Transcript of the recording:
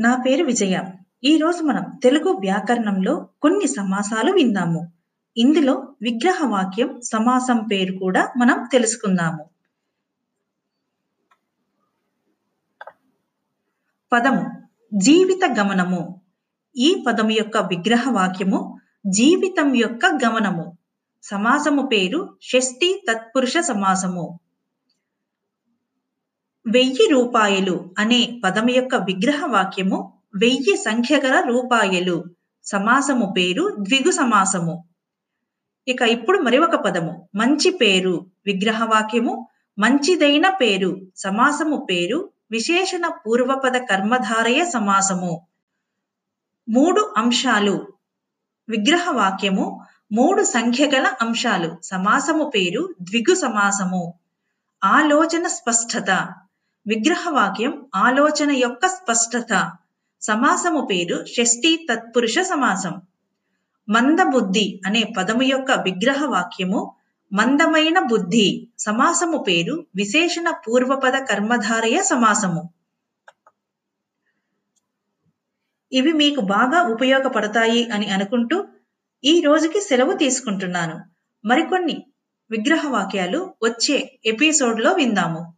నా పేరు విజయ. ఈరోజు మనం తెలుగు వ్యాకరణంలో కొన్ని సమాసాలు విందాము. ఇందులో విగ్రహ వాక్యం సమాసం పేరు కూడా మనం తెలుసుకుందాము. పదము. జీవిత గమనము. ఈ పదము యొక్క విగ్రహ వాక్యము జీవితం యొక్క గమనము. సమాసము పేరు షష్ఠి తత్పురుష సమాసము. వెయ్యి రూపాయలు అనే పదము యొక్క విగ్రహ వాక్యము వెయ్యి సంఖ్య గల రూపాయలు. సమాసము పేరు ద్విగు సమాసము. ఇక ఇప్పుడు మరి ఒక పదము. మంచి పేరు విగ్రహ వాక్యము. మంచిదైన పేరు సమాసము పేరు విశేషణ పూర్వపద కర్మధారయ సమాసము. మూడు అంశాలు విగ్రహ వాక్యము. మూడు సంఖ్య గల అంశాలు సమాసము పేరు ద్విగు సమాసము. ఆలోచన స్పష్టత. విగ్రహవాక్యం ఆలోచన యొక్క స్పష్టత. సమాసము పేరు షష్ఠి తత్పురుష సమాసం. మందబుద్ధి అనే పదము యొక్క విగ్రహ వాక్యము మందమైన బుద్ధి. సమాసము పేరు విశేషణ పూర్వపద కర్మధారయ సమాసము. ఇవి మీకు బాగా ఉపయోగపడతాయి అని అనుకుంటూ ఈ రోజుకి సెలవు తీసుకుంటున్నాను. మరికొన్ని విగ్రహ వాక్యాలు వచ్చే ఎపిసోడ్లో విందాము.